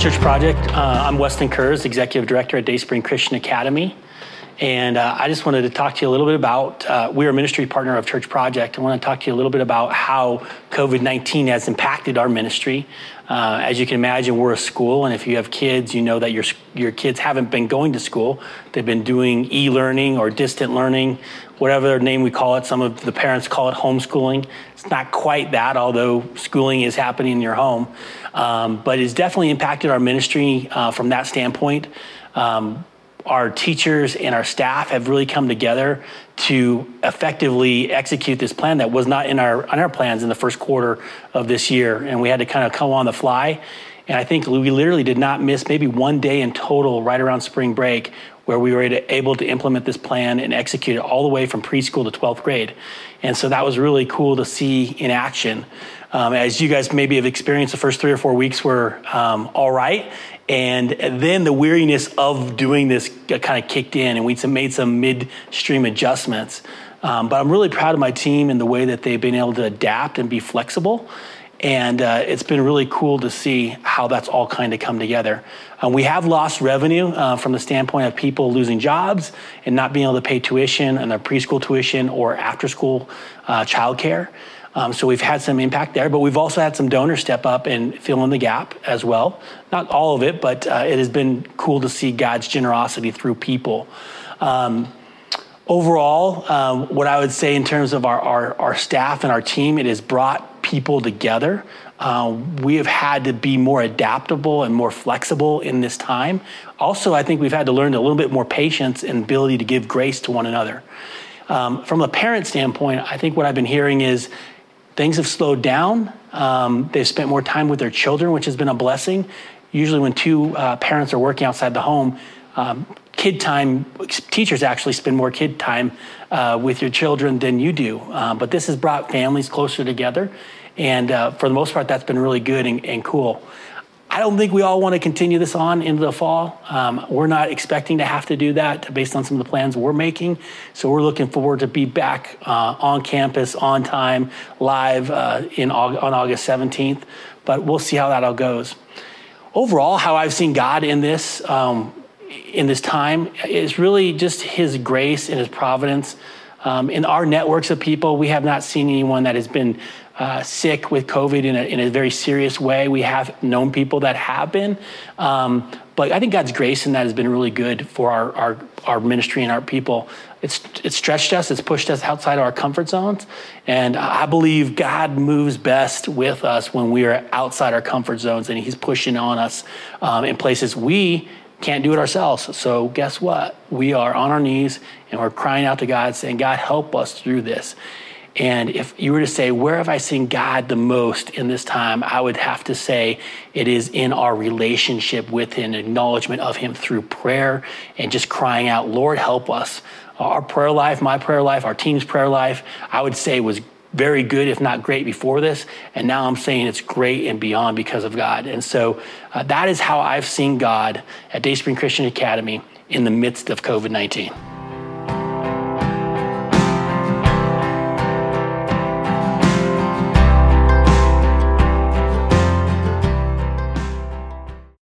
Church Project. Uh, I'm Weston Kurz, Executive Director at Dayspring Christian Academy. And uh, I just wanted to talk to you a little bit about, uh, we're a ministry partner of Church Project. I want to talk to you a little bit about how COVID 19 has impacted our ministry. Uh, as you can imagine, we're a school, and if you have kids, you know that your, your kids haven't been going to school. They've been doing e learning or distant learning, whatever name we call it. Some of the parents call it homeschooling. It's not quite that, although schooling is happening in your home. Um, but it's definitely impacted our ministry uh, from that standpoint. Um, our teachers and our staff have really come together to effectively execute this plan that was not in our in our plans in the first quarter of this year, and we had to kind of come on the fly. And I think we literally did not miss maybe one day in total right around spring break where we were able to implement this plan and execute it all the way from preschool to 12th grade. And so that was really cool to see in action. Um, as you guys maybe have experienced, the first three or four weeks were um, all right. And then the weariness of doing this kind of kicked in, and we made some midstream adjustments. Um, but I'm really proud of my team and the way that they've been able to adapt and be flexible. And uh, it's been really cool to see how that's all kind of come together. Uh, we have lost revenue uh, from the standpoint of people losing jobs and not being able to pay tuition and their preschool tuition or after school uh, childcare. Um, so we've had some impact there, but we've also had some donors step up and fill in the gap as well. Not all of it, but uh, it has been cool to see God's generosity through people. Um, overall, um, what I would say in terms of our, our, our, staff and our team, it has brought people together. Uh, we have had to be more adaptable and more flexible in this time. Also, I think we've had to learn a little bit more patience and ability to give grace to one another. Um, from a parent standpoint, I think what I've been hearing is Things have slowed down. Um, they've spent more time with their children, which has been a blessing. Usually, when two uh, parents are working outside the home, um, kid time, teachers actually spend more kid time uh, with your children than you do. Uh, but this has brought families closer together. And uh, for the most part, that's been really good and, and cool. I don't think we all want to continue this on into the fall. Um, we're not expecting to have to do that based on some of the plans we're making. So we're looking forward to be back uh, on campus, on time, live uh, in on August 17th. But we'll see how that all goes. Overall, how I've seen God in this um, in this time is really just His grace and His providence. Um, in our networks of people, we have not seen anyone that has been uh, sick with COVID in a, in a very serious way. We have known people that have been. Um, but I think God's grace in that has been really good for our, our, our ministry and our people. It's, it's stretched us, it's pushed us outside of our comfort zones. And I believe God moves best with us when we are outside our comfort zones and He's pushing on us um, in places we can't do it ourselves. So, guess what? We are on our knees and we're crying out to God, saying, God, help us through this. And if you were to say, where have I seen God the most in this time? I would have to say it is in our relationship with Him, acknowledgement of Him through prayer and just crying out, Lord, help us. Our prayer life, my prayer life, our team's prayer life, I would say was very good, if not great, before this. And now I'm saying it's great and beyond because of God. And so uh, that is how I've seen God at Dayspring Christian Academy in the midst of COVID 19.